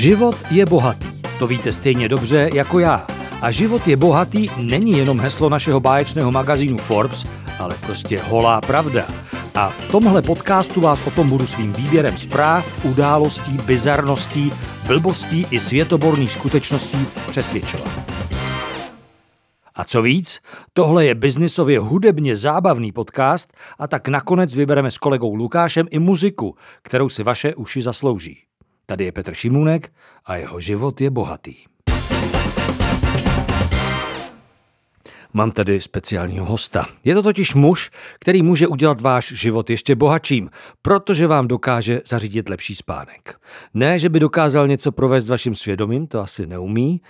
Život je bohatý, to víte stejně dobře jako já. A život je bohatý není jenom heslo našeho báječného magazínu Forbes, ale prostě holá pravda. A v tomhle podcastu vás o tom budu svým výběrem zpráv, událostí, bizarností, blbostí i světoborných skutečností přesvědčovat. A co víc, tohle je biznisově hudebně zábavný podcast a tak nakonec vybereme s kolegou Lukášem i muziku, kterou si vaše uši zaslouží. Tady je Petr Šimůnek a jeho život je bohatý. Mám tady speciálního hosta. Je to totiž muž, který může udělat váš život ještě bohatším, protože vám dokáže zařídit lepší spánek. Ne, že by dokázal něco provést s vaším svědomím, to asi neumí,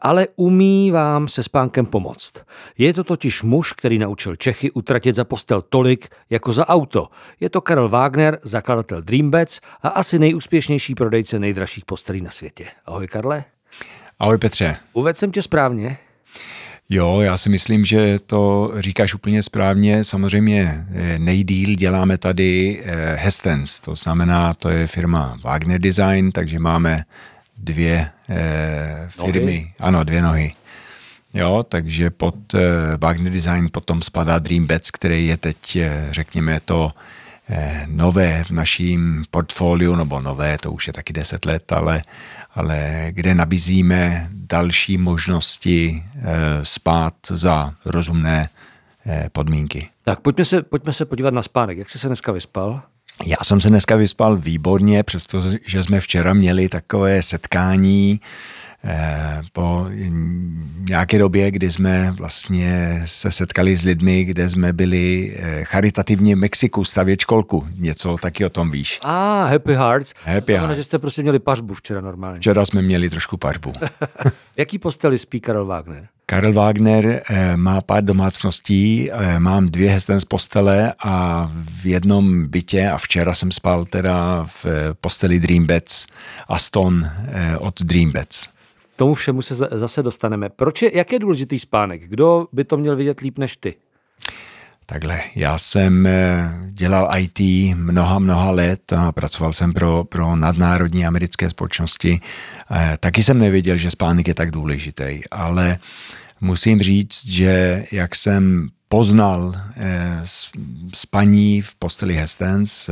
ale umí vám se spánkem pomoct. Je to totiž muž, který naučil Čechy utratit za postel tolik jako za auto. Je to Karel Wagner, zakladatel Dreambeds a asi nejúspěšnější prodejce nejdražších postelí na světě. Ahoj Karle. Ahoj Petře. Uvedl jsem tě správně? Jo, já si myslím, že to říkáš úplně správně. Samozřejmě eh, nejdíl děláme tady eh, Hestens, to znamená, to je firma Wagner Design, takže máme dvě eh, firmy, nohy. ano, dvě nohy. Jo, takže pod Wagner Design potom spadá Dreambeds, který je teď, řekněme, to nové v naším portfoliu, nebo nové, to už je taky deset let, ale ale kde nabízíme další možnosti eh, spát za rozumné eh, podmínky. Tak pojďme se, pojďme se podívat na spánek. Jak jsi se dneska vyspal? Já jsem se dneska vyspal výborně, přestože jsme včera měli takové setkání po nějaké době, kdy jsme vlastně se setkali s lidmi, kde jsme byli eh, charitativně v Mexiku stavět školku. Něco taky o tom víš. A ah, Happy Hearts. Happy Znamená, Hearts. že jste prostě měli pařbu včera normálně. Včera jsme měli trošku pařbu. Jaký posteli spí Karel Wagner? Karel Wagner eh, má pár domácností, mám dvě hezden z postele a v jednom bytě a včera jsem spal teda v posteli Dreambeds Aston od Dreambeds tomu všemu se zase dostaneme. Proč je, jak je důležitý spánek? Kdo by to měl vidět líp než ty? Takhle, já jsem eh, dělal IT mnoha, mnoha let a pracoval jsem pro, pro nadnárodní americké společnosti. Eh, taky jsem nevěděl, že spánek je tak důležitý, ale musím říct, že jak jsem poznal eh, spaní v posteli Hestens,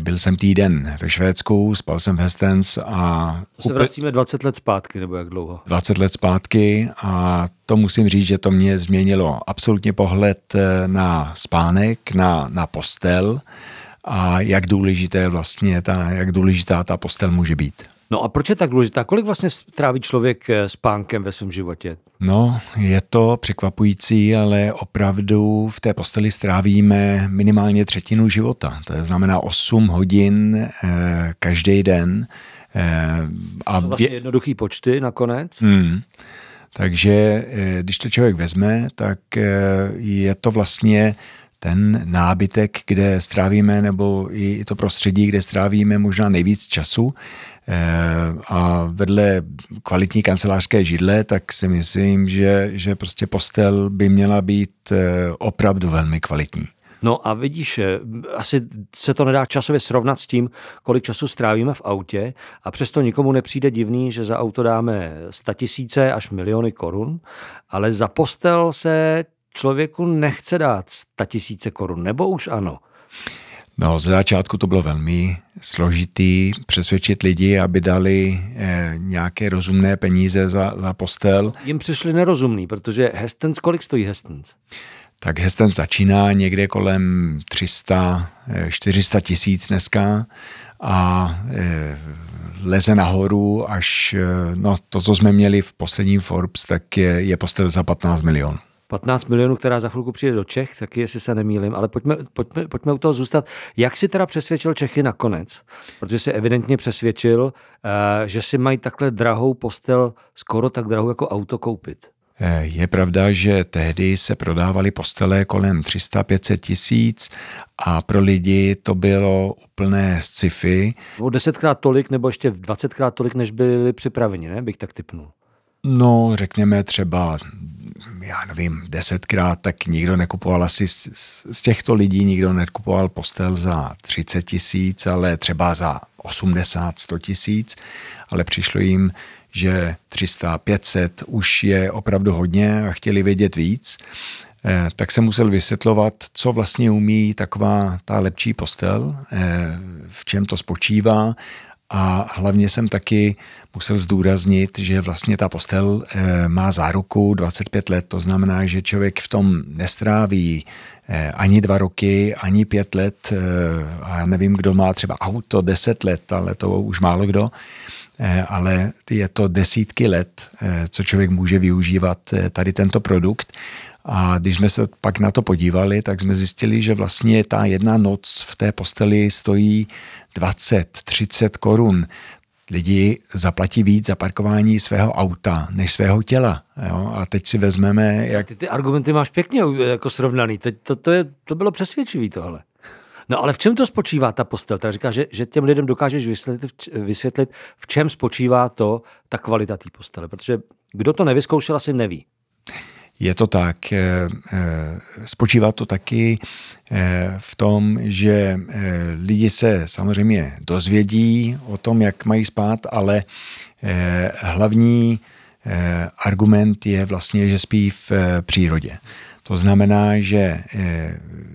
byl jsem týden ve Švédsku, spal jsem v Hestens a... To se vracíme 20 let zpátky, nebo jak dlouho? 20 let zpátky a to musím říct, že to mě změnilo absolutně pohled eh, na spánek, na, na postel a jak důležité vlastně ta, jak důležitá ta postel může být. No a proč je tak důležitá? Kolik vlastně tráví člověk eh, spánkem ve svém životě? No, je to překvapující, ale opravdu v té posteli strávíme minimálně třetinu života. To znamená 8 hodin eh, každý den. Eh, a to vlastně jednoduchý počty nakonec. Hmm. Takže eh, když to člověk vezme, tak eh, je to vlastně ten nábytek, kde strávíme, nebo i to prostředí, kde strávíme možná nejvíc času. Eh, a vedle kvalitní kancelářské židle, tak si myslím, že, že prostě postel by měla být eh, opravdu velmi kvalitní. No a vidíš, eh, asi se to nedá časově srovnat s tím, kolik času strávíme v autě a přesto nikomu nepřijde divný, že za auto dáme tisíce až miliony korun, ale za postel se člověku nechce dát tisíce korun, nebo už ano? No, ze začátku to bylo velmi složitý přesvědčit lidi, aby dali eh, nějaké rozumné peníze za, za postel. Jim přišli nerozumný, protože Hestens, kolik stojí Hestens? Tak Hestens začíná někde kolem 300, 400 eh, tisíc dneska a eh, leze nahoru až, eh, no to, co jsme měli v posledním Forbes, tak je, je postel za 15 milionů. 15 milionů, která za chvilku přijde do Čech, taky jestli se nemýlim, ale pojďme, pojďme, pojďme u toho zůstat. Jak si teda přesvědčil Čechy nakonec? Protože si evidentně přesvědčil, uh, že si mají takhle drahou postel, skoro tak drahou jako auto koupit. Eh, je pravda, že tehdy se prodávaly postele kolem 300-500 tisíc a pro lidi to bylo úplné sci-fi. O desetkrát tolik nebo ještě dvacetkrát tolik, než byli připraveni, ne? Bych tak typnul. No, řekněme třeba já nevím, desetkrát, tak nikdo nekupoval asi z, z těchto lidí, nikdo nekupoval postel za 30 tisíc, ale třeba za 80, 100 tisíc, ale přišlo jim, že 300, 500 už je opravdu hodně a chtěli vědět víc, eh, tak jsem musel vysvětlovat, co vlastně umí taková ta lepší postel, eh, v čem to spočívá a hlavně jsem taky musel zdůraznit, že vlastně ta postel eh, má záruku 25 let, to znamená, že člověk v tom nestráví ani dva roky, ani pět let. A já nevím, kdo má třeba auto 10 let, ale to už málo kdo, ale je to desítky let, co člověk může využívat tady tento produkt a když jsme se pak na to podívali, tak jsme zjistili, že vlastně ta jedna noc v té posteli stojí 20-30 korun. Lidi zaplatí víc za parkování svého auta než svého těla. Jo? A teď si vezmeme... Jak... Ty, ty argumenty máš pěkně jako srovnaný. To, to, to, je, to bylo přesvědčivý tohle. No ale v čem to spočívá ta postel? Tak říká, že, že těm lidem dokážeš vysvětlit, vysvětlit, v čem spočívá to, ta kvalita té postele. Protože kdo to nevyzkoušel, asi neví. Je to tak. Eh, eh, spočívá to taky eh, v tom, že lidi se samozřejmě dozvědí o tom, jak mají spát, ale hlavní argument je vlastně, že spí v přírodě. To znamená, že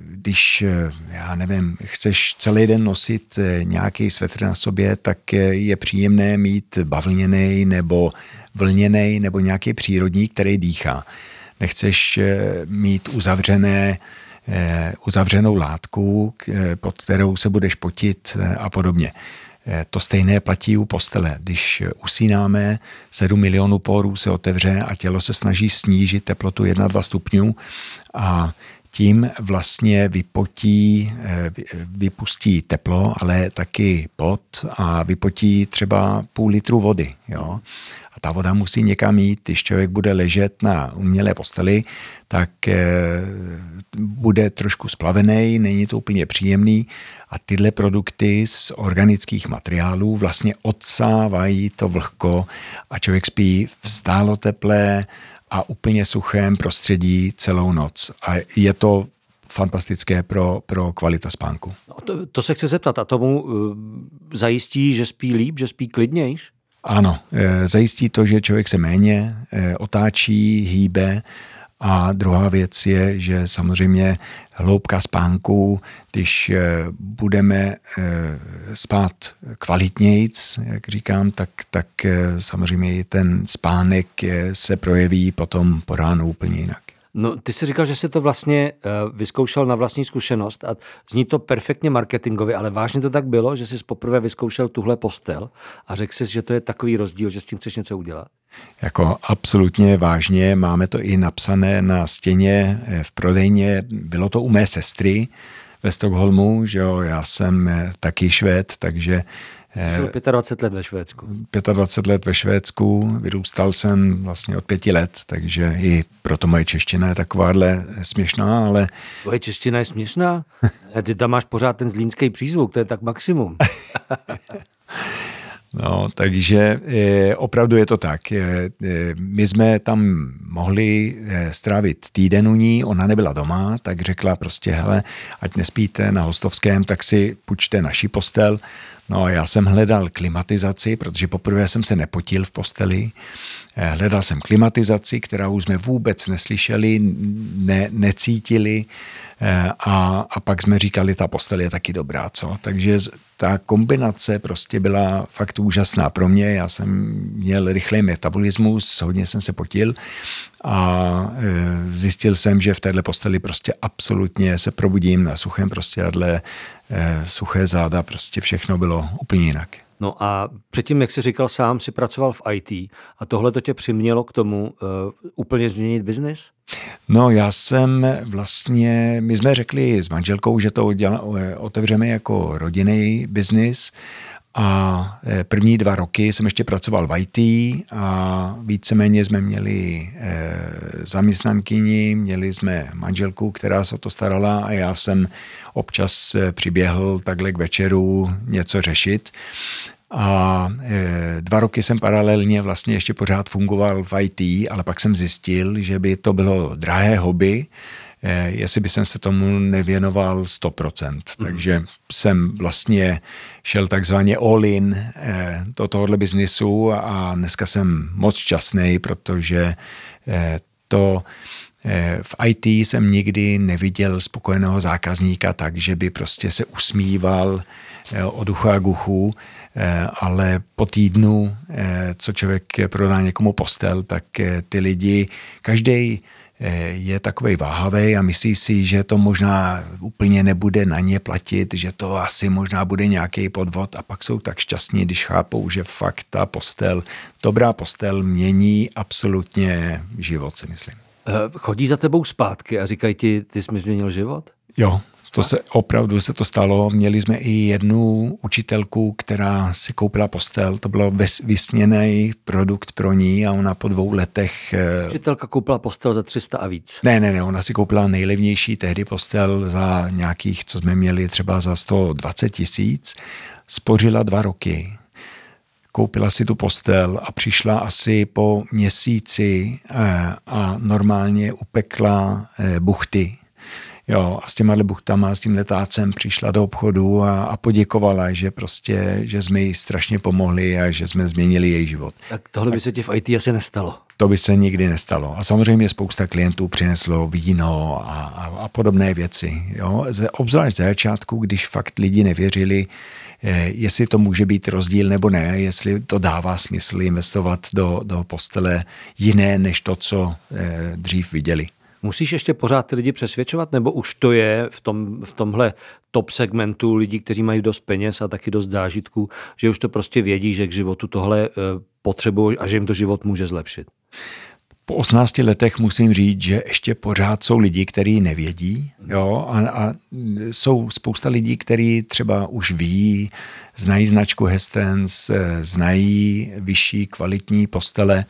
když, já nevím, chceš celý den nosit nějaký svetr na sobě, tak je příjemné mít bavlněný nebo vlněný nebo nějaký přírodní, který dýchá nechceš eh, mít uzavřené, eh, uzavřenou látku, eh, pod kterou se budeš potit a podobně. To stejné platí u postele. Když usínáme, 7 milionů porů se otevře a tělo se snaží snížit teplotu 1-2 stupňů a tím vlastně vypotí, vypustí teplo, ale taky pot a vypotí třeba půl litru vody. Jo? Ta voda musí někam jít. Když člověk bude ležet na umělé posteli, tak eh, bude trošku splavený, není to úplně příjemný a tyhle produkty z organických materiálů vlastně odsávají to vlhko a člověk spí v stálo teplé a úplně suchém prostředí celou noc. A je to fantastické pro, pro kvalita spánku. No to, to se chci zeptat, a tomu uh, zajistí, že spí líp, že spí klidnějš? Ano, eh, zajistí to, že člověk se méně eh, otáčí, hýbe a druhá věc je, že samozřejmě hloubka spánku, když eh, budeme spát kvalitnějc, jak říkám, tak, tak samozřejmě ten spánek se projeví potom po ránu úplně jinak. No, ty jsi říkal, že jsi to vlastně uh, vyzkoušel na vlastní zkušenost a zní to perfektně marketingově, ale vážně to tak bylo, že jsi poprvé vyzkoušel tuhle postel a řekl jsi, že to je takový rozdíl, že s tím chceš něco udělat? Jako absolutně vážně, máme to i napsané na stěně eh, v prodejně, bylo to u mé sestry ve Stockholmu, že jo, já jsem eh, taky švéd, takže Žil 25 let ve Švédsku. 25 let ve Švédsku, vyrůstal jsem vlastně od pěti let, takže i proto moje čeština je takováhle směšná, ale... Tvoje čeština je směšná? Ty tam máš pořád ten zlínský přízvuk, to je tak maximum. No, takže je, opravdu je to tak. My jsme tam mohli strávit týden u ní, ona nebyla doma, tak řekla prostě, hele, ať nespíte na hostovském, tak si půjčte naši postel. No já jsem hledal klimatizaci, protože poprvé jsem se nepotil v posteli. Eh, hledal jsem klimatizaci, kterou jsme vůbec neslyšeli, ne, necítili a, a pak jsme říkali, ta postel je taky dobrá, co? Takže ta kombinace prostě byla fakt úžasná pro mě. Já jsem měl rychlý metabolismus, hodně jsem se potil a e, zjistil jsem, že v téhle posteli prostě absolutně se probudím na suchém prostě e, suché záda, prostě všechno bylo úplně jinak. No a předtím, jak jsi říkal sám, si pracoval v IT a tohle to tě přimělo k tomu uh, úplně změnit biznis? No já jsem vlastně, my jsme řekli s manželkou, že to otevřeme jako rodinný biznis a eh, první dva roky jsem ještě pracoval v IT a víceméně jsme měli eh, zaměstnankyni, měli jsme manželku, která se o to starala a já jsem občas přiběhl takhle k večeru něco řešit. A e, dva roky jsem paralelně vlastně ještě pořád fungoval v IT, ale pak jsem zjistil, že by to bylo drahé hobby, e, jestli by jsem se tomu nevěnoval 100%. Mm. Takže jsem vlastně šel takzvaně all in e, do tohohle biznisu a dneska jsem moc šťastný, protože to v IT jsem nikdy neviděl spokojeného zákazníka tak, že by prostě se usmíval od ucha k uchu, Eh, ale po týdnu, eh, co člověk prodá někomu postel, tak eh, ty lidi, každý je takový váhavý a myslí si, že to možná úplně nebude na ně platit, že to asi možná bude nějaký podvod a pak jsou tak šťastní, když chápou, že fakt ta postel, dobrá postel mění absolutně život, si myslím. Chodí za tebou zpátky a říkají ti, ty jsi mi změnil život? Jo, to se opravdu se to stalo. Měli jsme i jednu učitelku, která si koupila postel. To bylo vysněný produkt pro ní a ona po dvou letech... Eh, Učitelka koupila postel za 300 a víc. Ne, ne, ne, ona si koupila nejlevnější tehdy postel za nějakých, co jsme měli třeba za 120 tisíc. Spořila dva roky koupila si tu postel a přišla asi po měsíci eh, a normálně upekla eh, buchty Jo, a s těma buchtama, s tím letácem přišla do obchodu a, a poděkovala, že prostě, že jsme jí strašně pomohli a že jsme změnili její život. Tak tohle by se ti v IT asi nestalo. To by se nikdy nestalo. A samozřejmě spousta klientů přineslo víno a, a, a podobné věci. Jo. Obzvlášť za začátku, když fakt lidi nevěřili, eh, jestli to může být rozdíl nebo ne, jestli to dává smysl investovat do, do postele jiné, než to, co eh, dřív viděli. Musíš ještě pořád ty lidi přesvědčovat, nebo už to je v, tom, v tomhle top segmentu lidí, kteří mají dost peněz a taky dost zážitků, že už to prostě vědí, že k životu tohle eh, potřebují a že jim to život může zlepšit? po 18 letech musím říct, že ještě pořád jsou lidi, kteří nevědí. Jo? A, a jsou spousta lidí, kteří třeba už ví, znají značku Hestens, eh, znají vyšší kvalitní postele,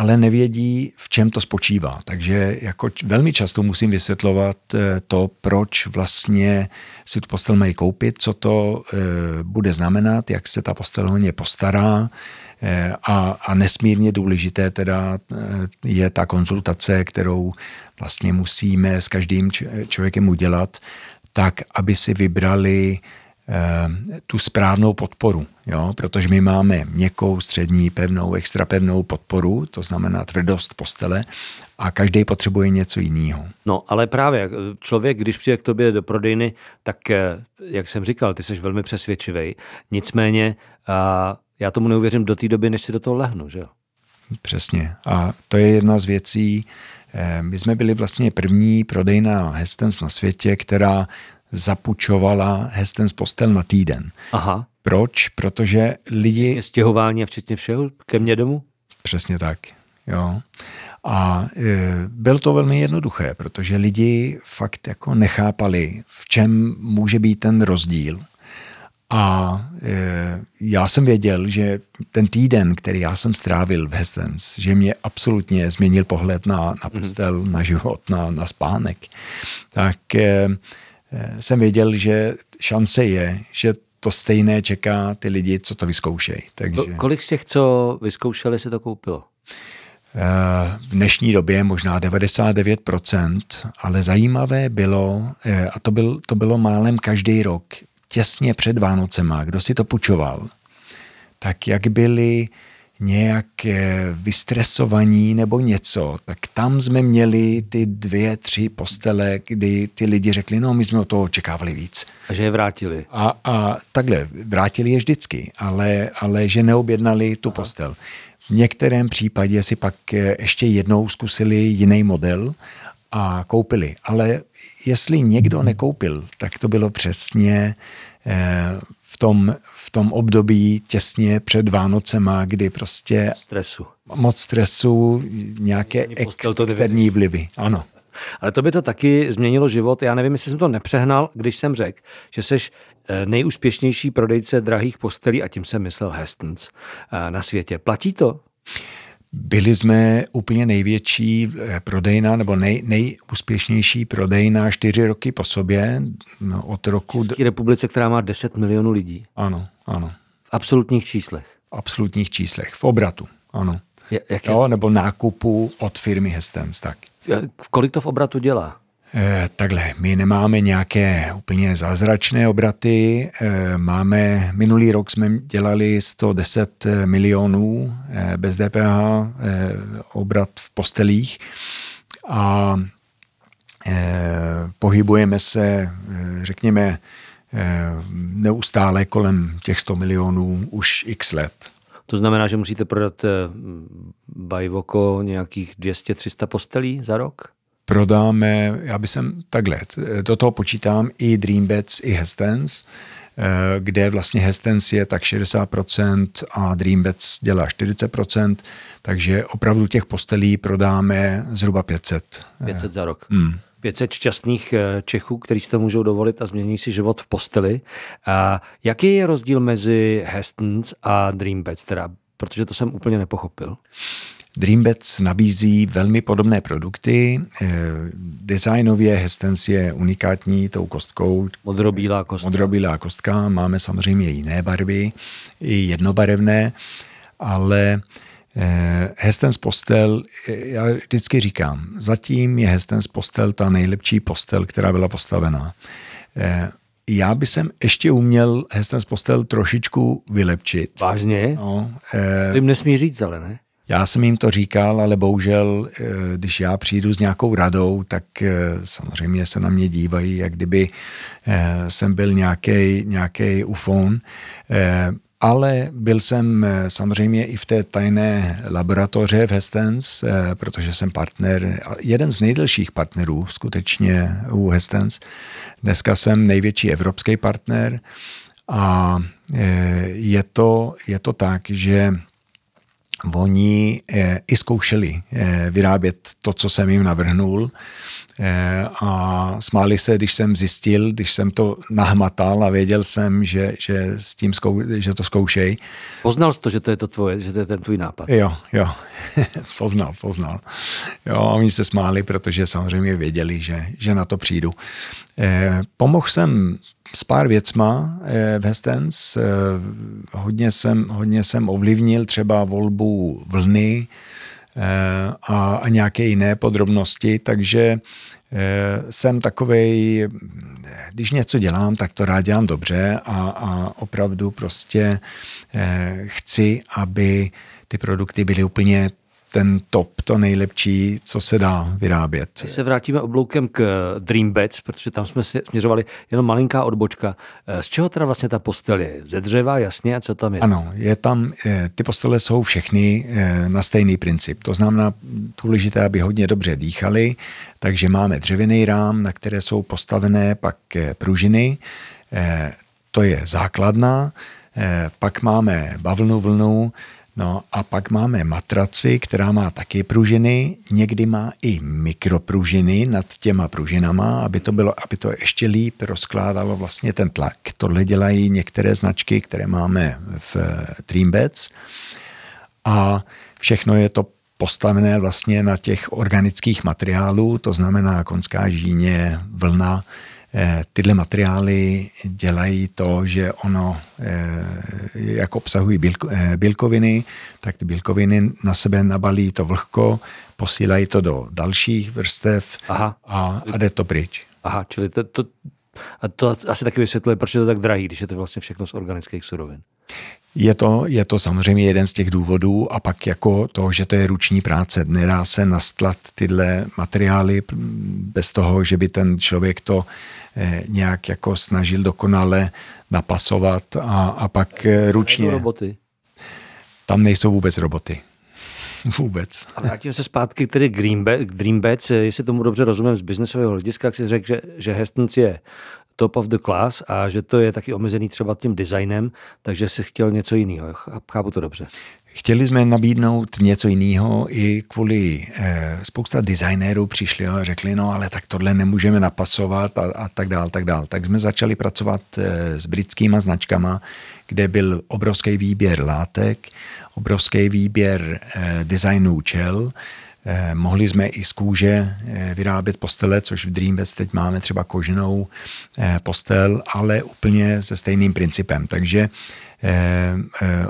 ale nevědí, v čem to spočívá. Takže jako velmi často musím vysvětlovat eh, to, proč vlastně si tu postel mají koupit, co to eh, bude znamenat, jak se ta postel o ně postará, eh, a, a nesmírně důležité teda je ta konzultace, kterou vlastně musíme s každým člověkem udělat, tak, aby si vybrali tu správnou podporu, jo? protože my máme měkkou, střední, pevnou, extra pevnou podporu, to znamená tvrdost postele a každý potřebuje něco jiného. No, ale právě člověk, když přijde k tobě do prodejny, tak, eh, jak jsem říkal, ty jsi velmi přesvědčivý. Nicméně, a já tomu neuvěřím do té doby, než si do toho lehnu, že jo? Přesně. A to je jedna z věcí, eh, my jsme byli vlastně první prodejna Hestens na světě, která zapučovala Hestens postel na týden. Aha. Proč? Protože lidi... Stěhování a včetně všeho ke mně domů? Přesně tak, jo. A e, bylo to velmi jednoduché, protože lidi fakt jako nechápali, v čem může být ten rozdíl. A e, já jsem věděl, že ten týden, který já jsem strávil v Hestens, že mě absolutně změnil pohled na, na mhm. postel, mm-hmm. na život, na, na spánek. Tak e, jsem věděl, že šance je, že to stejné čeká ty lidi, co to vyzkoušejí. Takže... Kolik z těch, co vyzkoušeli, si to koupilo? Eh, v dnešní době možná 99%, ale zajímavé bylo, eh, a to, byl, to bylo málem každý rok, těsně před Vánocema, kdo si to půjčoval, tak jak byli nějak vystresovaní nebo něco, tak tam jsme měli ty dvě, tři postele, kdy ty lidi řekli, no my jsme o toho očekávali víc. A že je vrátili. A, a takhle, vrátili je vždycky, ale, ale že neobjednali tu Aha. postel. V některém případě si pak eh, ještě jednou zkusili jiný model a koupili. Ale jestli někdo nekoupil, tak to bylo přesně eh, v tom, v tom období těsně před Vánocema, kdy prostě... Stresu. Moc stresu, nějaké externí vlivy. Ano. Ale to by to taky změnilo život. Já nevím, jestli jsem to nepřehnal, když jsem řekl, že jsi eh, nejúspěšnější prodejce drahých postelí, a tím jsem myslel Hestons, eh, na světě. Platí to? Byli jsme úplně největší eh, prodejna nebo nej, nejúspěšnější prodejna čtyři roky po sobě no, od roku... V České republice, která má 10 milionů lidí. Ano, ano. absolutních číslech? V absolutních číslech, v obratu, ano. Je, jak je? Jo, nebo nákupu od firmy Hestens, tak. Kolik to v obratu dělá? Eh, takhle, my nemáme nějaké úplně zázračné obraty. Eh, máme, minulý rok jsme dělali 110 milionů eh, bez DPH obrat v postelích a pohybujeme se, řekněme, neustále kolem těch 100 milionů už x let. To znamená, že musíte prodat Bajvoko nějakých 200-300 postelí za rok? Prodáme, já bych sem takhle, do toho počítám i Dreambeds, i Hestens, eh, kde vlastně Hestens je tak 60% a Dreambeds dělá 40%, takže opravdu těch postelí prodáme zhruba 500. 500 za rok. Hmm. 500 šťastných eh, Čechů, kteří si to můžou dovolit a změní si život v posteli. A jaký je rozdíl mezi Hestens a Dreambeds, teda, protože to jsem úplně nepochopil? Dreambeds nabízí velmi podobné produkty. Eh, designově Hestens je unikátní tou kostkou. Modrobílá kostka. Modrobílá kostka. Máme samozřejmě jiné barvy, i jednobarevné, ale eh, Hestens postel, eh, já vždycky říkám, zatím je Hestens postel ta nejlepší postel, která byla postavená. Já bych sem ještě uměl Hestens postel trošičku vylepčit. Vážně? No, eh, Jim nesmí říct, ale ne? Já jsem jim to říkal, ale bohužel, eh, když já přijdu s nějakou radou, tak eh, samozřejmě se na mě dívají, jak kdyby eh, jsem byl nějaký ufon. Ale byl jsem samozřejmě i v té tajné laboratoře v Hestens, protože jsem partner, jeden z nejdelších partnerů skutečně u Hestens. Dneska jsem největší evropský partner a je to, je to tak, že oni eh, i zkoušeli eh, vyrábět to, co jsem jim navrhnul a smáli se, když jsem zjistil, když jsem to nahmatal a věděl jsem, že, že, s tím zkou, že to zkoušej. Poznal jsi to, že to je to tvoje, že to je ten tvůj nápad? Jo, jo, poznal, poznal. Jo, a oni se smáli, protože samozřejmě věděli, že, že na to přijdu. Eh, pomohl jsem s pár věcma eh, v Hestens. Eh, hodně jsem, hodně jsem ovlivnil třeba volbu vlny a, a nějaké jiné podrobnosti, takže jsem takovej, když něco dělám, tak to rád dělám dobře a, a opravdu prostě chci, aby ty produkty byly úplně ten top, to nejlepší, co se dá vyrábět. Když se vrátíme obloukem k Dreambeds, protože tam jsme směřovali jenom malinká odbočka. Z čeho teda vlastně ta postel je? Ze dřeva, jasně, a co tam je? Ano, je tam, eh, ty postele jsou všechny eh, na stejný princip. To znamená důležité, aby hodně dobře dýchali, takže máme dřevěný rám, na které jsou postavené pak eh, pružiny. To je základna. Pak máme bavlnu vlnu, No a pak máme matraci, která má taky pružiny, někdy má i mikropružiny nad těma pružinama, aby to, bylo, aby to ještě líp rozkládalo vlastně ten tlak. Tohle dělají některé značky, které máme v Dreambeds a všechno je to postavené vlastně na těch organických materiálů, to znamená konská žíně, vlna, Eh, tyhle materiály dělají to, že ono, eh, jak obsahují eh, bílkoviny, tak ty bílkoviny na sebe nabalí to vlhko, posílají to do dalších vrstev Aha. A, a jde to pryč. Aha, čili to, to, a to asi taky vysvětluje, proč je to tak drahý, když je to vlastně všechno z organických surovin. Je to, je to samozřejmě jeden z těch důvodů a pak jako to, že to je ruční práce. Nedá se nastlat tyhle materiály bez toho, že by ten člověk to Eh, nějak jako snažil dokonale napasovat a, a pak eh, ručně. roboty. Tam nejsou vůbec roboty. Vůbec. A vrátím se zpátky k tedy Dreambeds, jestli tomu dobře rozumím z biznesového hlediska, jak si řekl, že, že Hestons je top of the class a že to je taky omezený třeba tím designem, takže si chtěl něco jiného. Chápu to dobře. Chtěli jsme nabídnout něco jiného i kvůli eh, spousta designérů přišli a řekli, no ale tak tohle nemůžeme napasovat a, a tak dál, tak dál. Tak jsme začali pracovat eh, s britskýma značkama, kde byl obrovský výběr látek, obrovský výběr eh, designů čel, Eh, mohli jsme i z kůže eh, vyrábět postele, což v Dreambeds teď máme třeba koženou eh, postel, ale úplně se stejným principem. Takže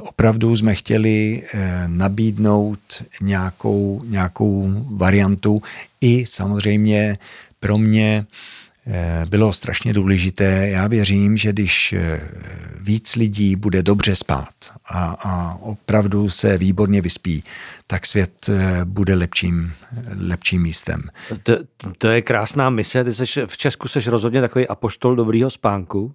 opravdu jsme chtěli nabídnout nějakou, nějakou variantu i samozřejmě pro mě Eh, bylo strašně důležité. Já věřím, že když eh, víc lidí bude dobře spát a, a opravdu se výborně vyspí, tak svět eh, bude lepším, lepším místem. To, to je krásná mise. Ty seš, v Česku jsi rozhodně takový apoštol dobrýho spánku.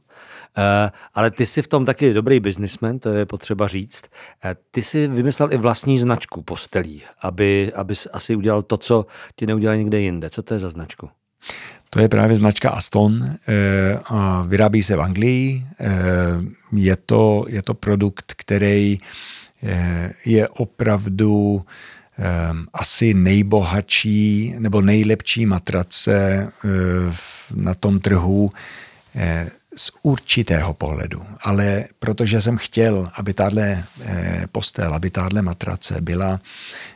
Uh, ale ty jsi v tom taky dobrý biznismen, to je potřeba říct. Uh, ty jsi vymyslel i vlastní značku postelí, aby, aby asi udělal to, co ti neudělal někde jinde. Co to je za značku? To je právě značka Aston eh, a vyrábí se v Anglii. Eh, je to, je to produkt, který eh, je opravdu asi nejbohatší nebo nejlepší matrace na tom trhu z určitého pohledu, ale protože jsem chtěl, aby tahle eh, postel, aby tahle matrace byla,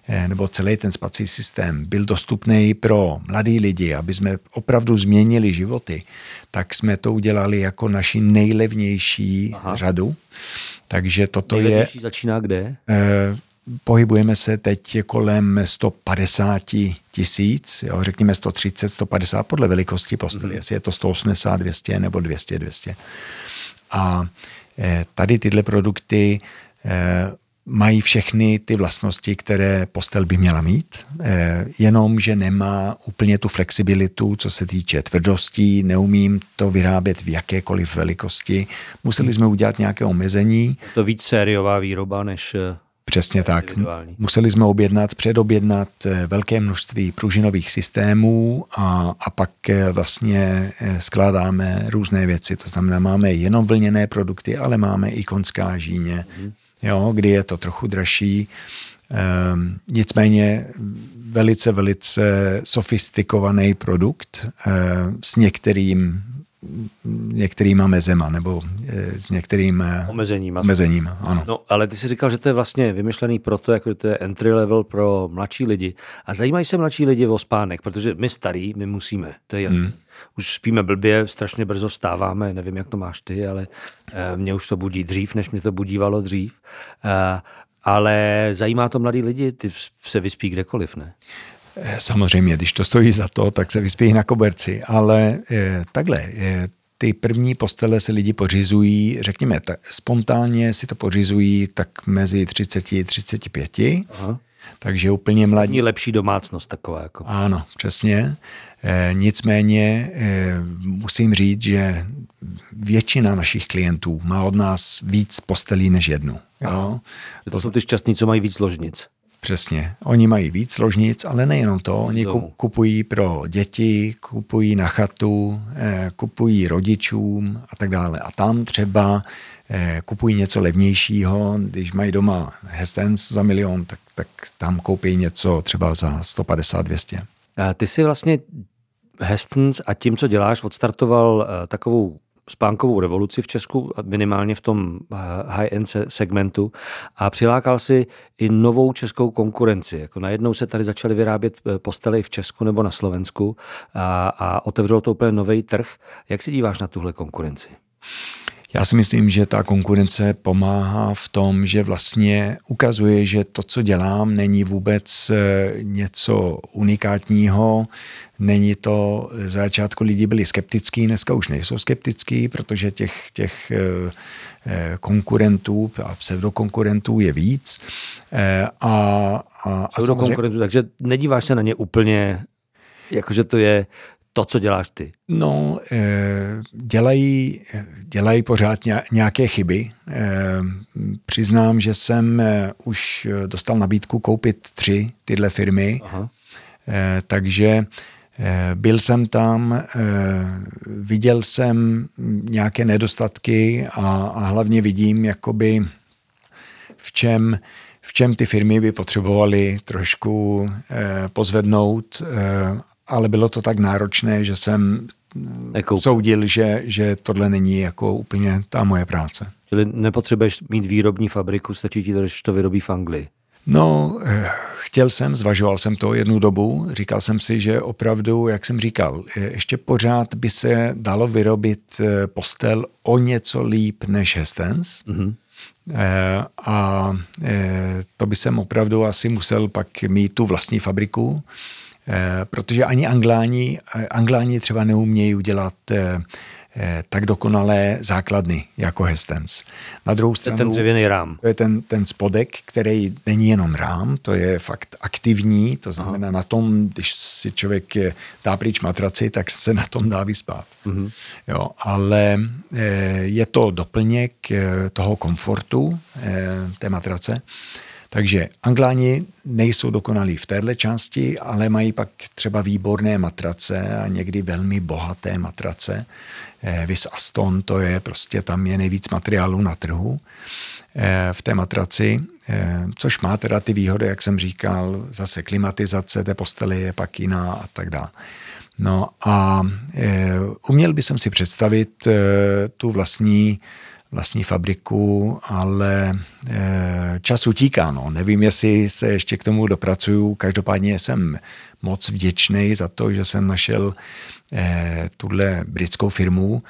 eh, nebo celý ten spací systém byl dostupný pro mladý lidi, aby jsme opravdu změnili životy, tak jsme to udělali jako naši nejlevnější Aha. řadu. Takže toto nejlevnější je... začíná kde? Pohybujeme se teď kolem 150 tisíc, jo, řekněme 130, 150 podle velikosti postele, mm. jestli je to 180, 200 nebo 200, 200. A eh, tady tyhle produkty eh, mají všechny ty vlastnosti, které postel by měla mít, eh, jenom, že nemá úplně tu flexibilitu, co se týče tvrdostí, neumím to vyrábět v jakékoliv velikosti. Museli jsme udělat nějaké omezení. To víc sériová výroba než Přesně tak. Museli jsme objednat, předobjednat eh, velké množství pružinových systémů a, a pak eh, vlastně eh, skládáme různé věci. To znamená, máme jenom vlněné produkty, ale máme i konská žíně, mm. jo, kdy je to trochu dražší. Ehm, nicméně velice, velice sofistikovaný produkt s některým některýma mezema nebo eh, s některými omezeníma. omezeníma ano. No, ale ty jsi říkal, že to je vlastně vymyšlený proto, jako to je entry level pro mladší lidi. A zajímají se mladší lidi o spánek, protože my starí, my musíme, to je jasné. Hmm. Už spíme blbě, strašně brzo vstáváme, nevím, jak to máš ty, ale eh, mě už to budí dřív, než mě to budívalo dřív. Eh, ale zajímá to mladý lidi, ty se vyspí kdekoliv, ne? Eh, samozřejmě, když to stojí za to, tak se vyspí na koberci, ale eh, takhle, eh, ty první postele se lidi pořizují, řekněme, tak, spontánně si to pořizují tak mezi 30 a 35. Aha. Takže úplně mladí. Je lepší domácnost taková. Jako. Ano, přesně. E, nicméně e, musím říct, že většina našich klientů má od nás víc postelí než jednu. Jo? To jsou ty šťastní, co mají víc ložnic. Přesně. Oni mají víc ložnic, ale nejenom to. Oni kupují pro děti, kupují na chatu, eh, kupují rodičům a tak dále. A tam třeba eh, kupují něco levnějšího. Když mají doma Hestens za milion, tak, tak tam koupí něco třeba za 150-200. Ty si vlastně Hestens a tím, co děláš, odstartoval eh, takovou spánkovou revoluci v Česku, minimálně v tom eh, high-end segmentu a přilákal si i novou českou konkurenci. Jako najednou se tady začaly vyrábět eh, postely v Česku nebo na Slovensku a, a otevřelo to úplně nový trh. Jak si díváš na tuhle konkurenci? Já si myslím, že ta konkurence pomáhá v tom, že vlastně ukazuje, že to, co dělám, není vůbec eh, něco unikátního, není to, z začátku lidi byli skeptický, dneska už nejsou skeptický, protože těch, těch eh, eh, konkurentů a pseudokonkurentů je víc. A, a, a samozřejmě... takže nedíváš se na ně úplně, jakože to je to, co děláš ty? No, eh, dělají, dělají pořád nějaké chyby. Eh, přiznám, že jsem eh, už dostal nabídku koupit tři tyhle firmy, Aha. takže byl jsem tam, viděl jsem nějaké nedostatky a, a hlavně vidím, jakoby v čem, v čem ty firmy by potřebovaly trošku pozvednout ale bylo to tak náročné, že jsem soudil, že, že tohle není jako úplně ta moje práce. Čili nepotřebuješ mít výrobní fabriku, stačí ti to, že to vyrobí v Anglii? No, eh, chtěl jsem, zvažoval jsem to jednu dobu, říkal jsem si, že opravdu, jak jsem říkal, eh, ještě pořád by se dalo vyrobit eh, postel o něco líp než Hestens. Mm-hmm. A to by jsem opravdu asi musel pak mít tu vlastní fabriku, protože ani angláni, angláni třeba neumějí udělat Eh, tak dokonalé základny jako Hestens. Na druhou stranu... Ten dřevěný rám. To je ten, ten spodek, který není jenom rám, to je fakt aktivní, to znamená Aha. na tom, když si člověk dá pryč matraci, tak se na tom dá vyspát. Mm-hmm. Jo, ale eh, je to doplněk eh, toho komfortu té matrace. Takže Angláni nejsou dokonalí v téhle části, ale mají pak třeba výborné matrace a někdy velmi bohaté matrace. Eh, Vis Aston, to je prostě, tam je nejvíc materiálu na trhu eh, v té matraci, eh, což má teda ty výhody, jak jsem říkal, zase klimatizace té postele je pak jiná a tak dále. No a uměl bych si představit tu vlastní vlastní fabriku, ale čas utíká. No. Nevím, jestli se ještě k tomu dopracuju. Každopádně jsem moc vděčný za to, že jsem našel tuhle britskou firmu.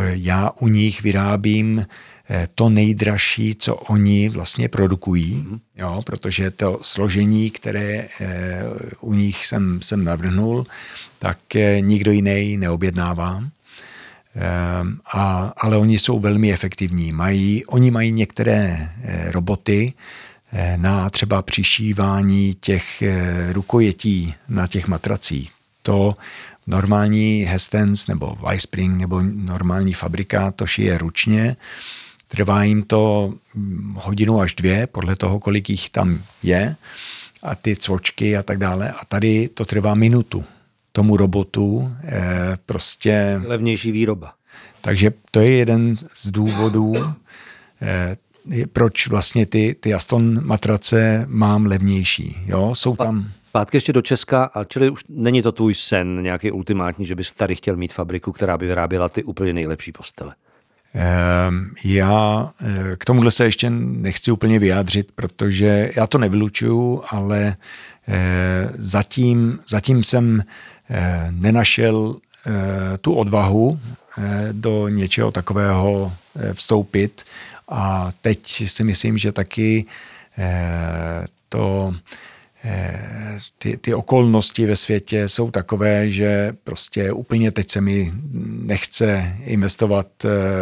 Já u nich vyrábím e, to nejdražší, co oni vlastně produkují, mm-hmm. jo, protože to složení, které u nich jsem, jsem navrhnul, tak nikdo jiný neobjednává. A, ale oni jsou velmi efektivní. Mají, oni mají některé eh, roboty eh, na třeba přišívání těch eh, rukojetí na těch matracích. To normální Hestens nebo Weisspring nebo normální fabrika to šije ručně. Trvá jim to hm, hodinu až dvě, podle toho, kolik jich tam je a ty cvočky a tak dále. A tady to trvá minutu tomu robotu eh, prostě... Levnější výroba. Takže to je jeden z důvodů, eh, proč vlastně ty, ty Aston matrace mám levnější. Jo, jsou tam... Pátky ještě do Česka, a čili už není to tvůj sen nějaký ultimátní, že bys tady chtěl mít fabriku, která by vyráběla ty úplně nejlepší postele? Ehm, já eh, k tomuhle se ještě nechci úplně vyjádřit, protože já to nevylučuju, ale zatím, zatím jsem Eh, nenašel eh, tu odvahu eh, do něčeho takového vstoupit a teď si myslím, že taky to ty, ty okolnosti ve světě jsou takové, že prostě úplně teď se mi nechce investovat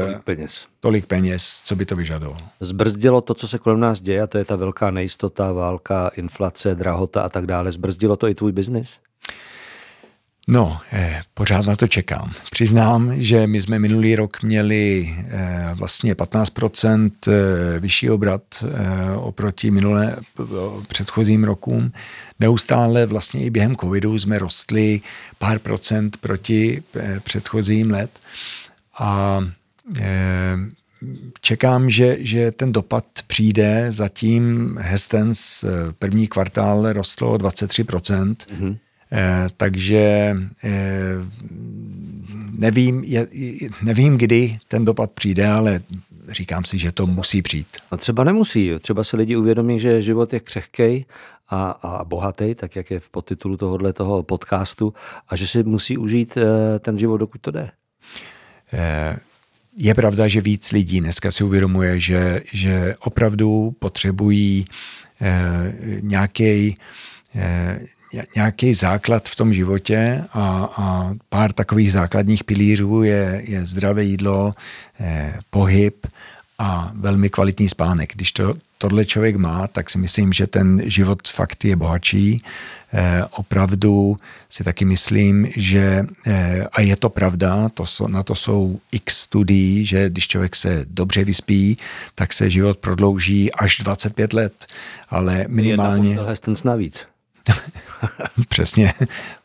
tolik peněz, tolik peněz co by to vyžadovalo. Zbrzdilo to, co se kolem nás děje, a to je ta velká nejistota, válka, inflace, drahota a tak dále. Zbrzdilo to i tvůj biznis? No, eh, pořád na to čekám. Přiznám, že my jsme minulý rok měli eh, vlastně 15% eh, vyšší obrat eh, oproti minulé předchozím rokům. Neustále vlastně i během covidu jsme rostli pár procent proti eh, předchozím let. A eh, čekám, že, že ten dopad přijde. Zatím Hestens eh, první kvartál rostlo 23%. Mm-hmm Eh, takže eh, nevím, nevím, kdy ten dopad přijde, ale říkám si, že to musí přijít. A třeba nemusí. Třeba se lidi uvědomí, že život je křehkej a, a bohatý, tak jak je v podtitulu tohohle toho podcastu, a že si musí užít eh, ten život, dokud to jde. Je pravda, že víc lidí dneska si uvědomuje, že, že opravdu potřebují nějaký nějaký základ v tom životě a, a pár takových základních pilířů je, je zdravé jídlo, eh, pohyb a velmi kvalitní spánek. Když to, tohle člověk má, tak si myslím, že ten život fakt je bohatší. Eh, opravdu si taky myslím, že, eh, a je to pravda, to jsou, na to jsou x studií, že když člověk se dobře vyspí, tak se život prodlouží až 25 let, ale minimálně... Jedna navíc. Přesně,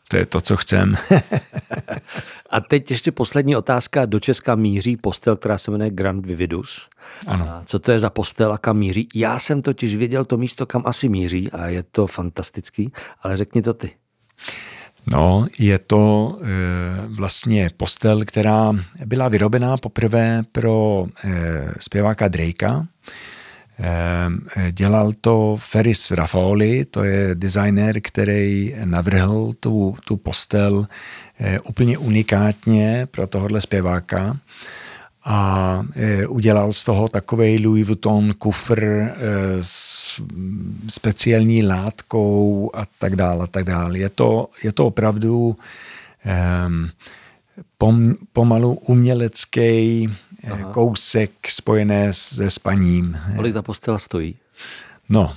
to je to, co chcem. a teď ještě poslední otázka. Do Česka míří postel, která se jmenuje Grand Vividus. Ano. A co to je za postel a kam míří? Já jsem totiž věděl to místo, kam asi míří a je to fantastický, ale řekni to ty. No, je to e, vlastně postel, která byla vyrobená poprvé pro e, zpěváka Drakea. Ehm, dělal to Ferris Raffaoli, to je designer, který navrhl tu, tu postel eh, úplně unikátně pro tohohle zpěváka. a e, udělal z toho takový Louis Vuitton kufr e, s speciální látkou a tak dále. A tak dále. Je, to, je to opravdu e, pom, pomalu umělecký Aha. kousek spojené se spaním. Kolik ta postel stojí? No,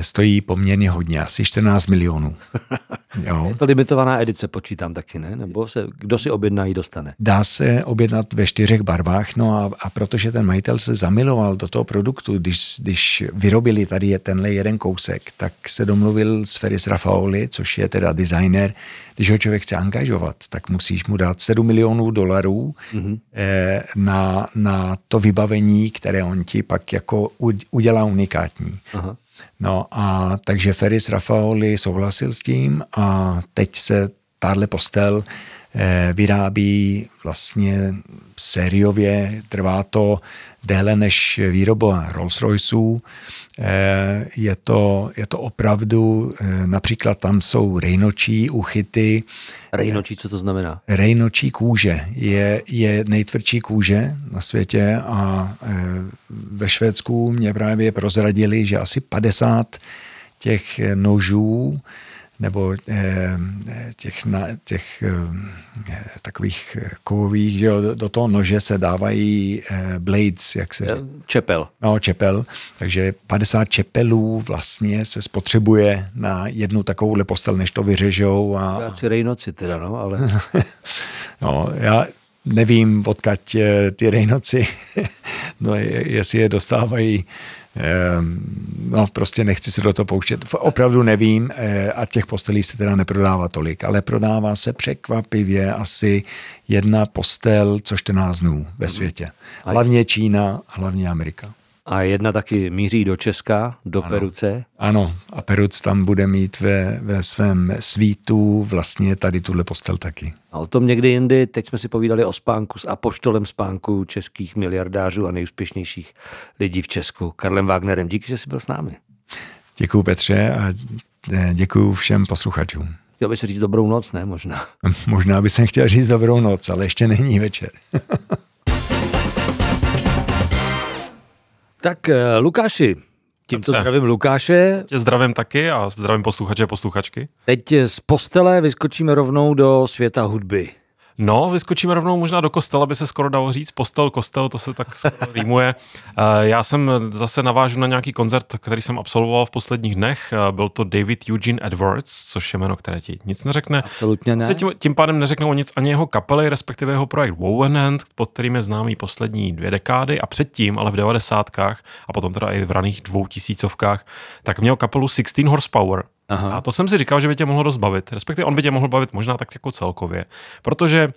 stojí poměrně hodně, asi 14 milionů. Jo. Je to limitovaná edice, počítám taky, ne? Nebo se, kdo si objedná, ji dostane? Dá se objednat ve čtyřech barvách, no a, a protože ten majitel se zamiloval do toho produktu, když, když vyrobili tady je tenhle jeden kousek, tak se domluvil s Feris Rafaoli, což je teda designer, když ho člověk chce angažovat, tak musíš mu dát 7 milionů dolarů mm-hmm. eh, na, na to vybavení, které on ti pak jako udělá unikátní. Aha. No a takže Feris Rafaoli souhlasil s tím a teď se tahle postel eh, vyrábí vlastně sériově, trvá to déle než výroba Rolls-Royceů. Eh, je to, je to opravdu, eh, například tam jsou rejnočí uchyty. Rejnočí, co to znamená? Rejnočí kůže je, je nejtvrdší kůže na světě a eh, ve Švédsku mě právě prozradili, že asi 50 těch nožů nebo eh, těch, na, těch eh, takových kovových, že jo, do toho nože se dávají eh, blades, jak se... Čepel. No, čepel. Takže 50 čepelů vlastně se spotřebuje na jednu takovouhle postel, než to vyřežou. A... Si rejnoci teda, no, ale... no, já nevím, odkud ty rejnoci, no, jestli je dostávají no prostě nechci se do toho pouštět. Opravdu nevím eh, a těch postelí se teda neprodává tolik, ale prodává se překvapivě asi jedna postel co 14 dnů ve mhm. světě. Hlavně Čína, hlavně Amerika. A jedna taky míří do Česka, do ano. Peruce. Ano, a Peruc tam bude mít ve, ve svém svítu vlastně tady tuhle postel taky. A o tom někdy jindy, teď jsme si povídali o spánku s apoštolem spánku českých miliardářů a nejúspěšnějších lidí v Česku, Karlem Wagnerem. Díky, že jsi byl s námi. Děkuji Petře a e, děkuji všem posluchačům. Chtěl bys říct dobrou noc, ne? Možná. Možná bych chtěl říct dobrou noc, ale ještě není večer. Tak eh, Lukáši, tímto zdravím Lukáše. Tě zdravím taky a zdravím posluchače a posluchačky. Teď z postele vyskočíme rovnou do světa hudby. No, vyskočíme rovnou možná do kostela, by se skoro dalo říct. Postel, kostel, to se tak skoro rýmuje. Eh, já jsem zase navážu na nějaký koncert, který jsem absolvoval v posledních dnech. Eh, byl to David Eugene Edwards, což je jméno, které ti nic neřekne. Absolutně ne. tím, tím pádem neřeknou nic ani jeho kapely, respektive jeho projekt Wovenhand, pod kterým je známý poslední dvě dekády a předtím, ale v devadesátkách a potom teda i v raných dvoutisícovkách, tak měl kapelu 16 Horsepower, Aha. A to jsem si říkal, že by tě mohlo rozbavit. Respektive on by tě mohl bavit možná tak jako celkově. Protože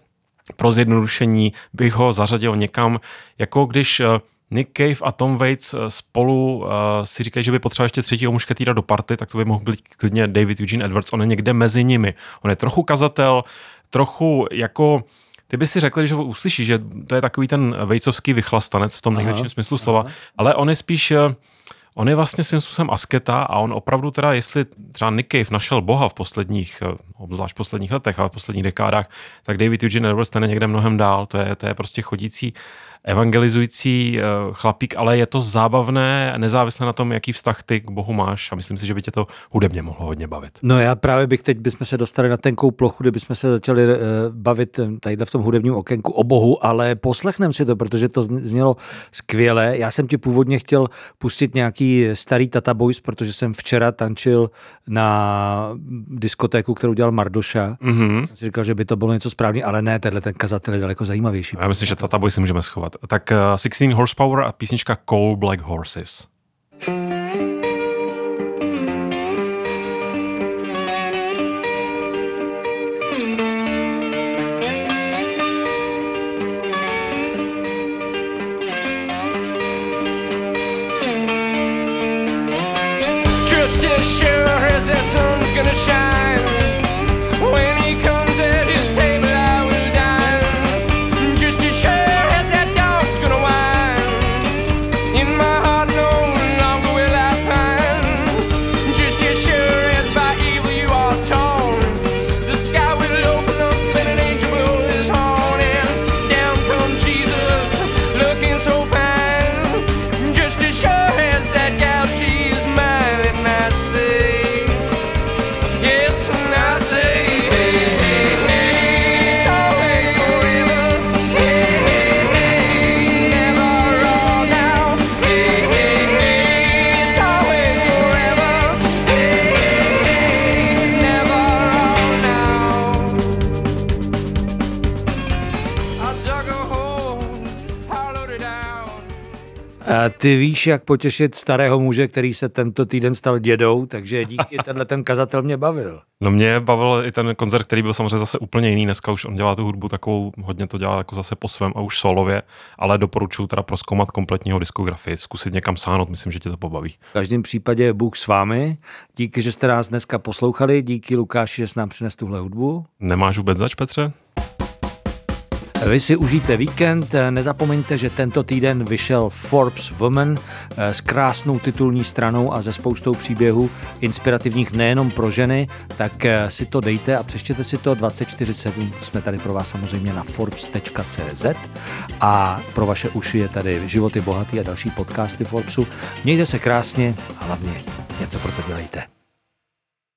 pro zjednodušení bych ho zařadil někam, jako když eh, Nick Cave a Tom Waits eh, spolu uh, si říkají, že by potřebovali ještě třetího mušketýra do party, tak to by mohl být klidně David Eugene Edwards. On je někde mezi nimi. On je trochu kazatel, trochu jako ty by si řekl, že ho uslyší, že to je takový ten vejcovský vychlastanec v tom největším smyslu slova, aha. ale on je spíš On je vlastně svým způsobem asketa a on opravdu teda, jestli třeba Nick Cave našel Boha v posledních, eh, obzvlášť posledních letech a v posledních dekádách, tak David Eugene Edwards ten je někde mnohem dál. To je, to je prostě chodící evangelizující eh, chlapík, ale je to zábavné, nezávisle na tom, jaký vztah ty k Bohu máš a myslím si, že by tě to hudebně mohlo hodně bavit. No já právě bych teď bychom se dostali na tenkou plochu, kdybychom se začali eh, bavit eh, tady v tom hudebním okénku o Bohu, ale poslechnem si to, protože to znělo skvěle. Já jsem ti původně chtěl pustit nějaký starý Tata Boys, protože jsem včera tančil na diskotéku, kterou dělal Mardoša. Mm-hmm. Jsem si říkal, že by to bylo něco správně, ale ne, tenhle ten kazatel je daleko zajímavější. Já myslím, že Tata Boys si můžeme schovat. Tak uh, 16 Horsepower a písnička Coal Black Horses. Just ty víš, jak potěšit starého muže, který se tento týden stal dědou, takže díky tenhle ten kazatel mě bavil. No mě bavil i ten koncert, který byl samozřejmě zase úplně jiný. Dneska už on dělá tu hudbu takovou, hodně to dělá jako zase po svém a už solově, ale doporučuji teda proskoumat kompletního diskografii, zkusit někam sáhnout, myslím, že tě to pobaví. V každém případě Bůh s vámi. Díky, že jste nás dneska poslouchali, díky Lukáši, že jsi nám přines tuhle hudbu. Nemáš vůbec zač, Petře? Vy si užijte víkend, nezapomeňte, že tento týden vyšel Forbes Woman eh, s krásnou titulní stranou a ze spoustou příběhů inspirativních nejenom pro ženy, tak eh, si to dejte a přeštěte si to 24-7. Jsme tady pro vás samozřejmě na forbes.cz a pro vaše uši je tady Životy bohatý a další podcasty Forbesu. Mějte se krásně a hlavně něco pro to dělejte.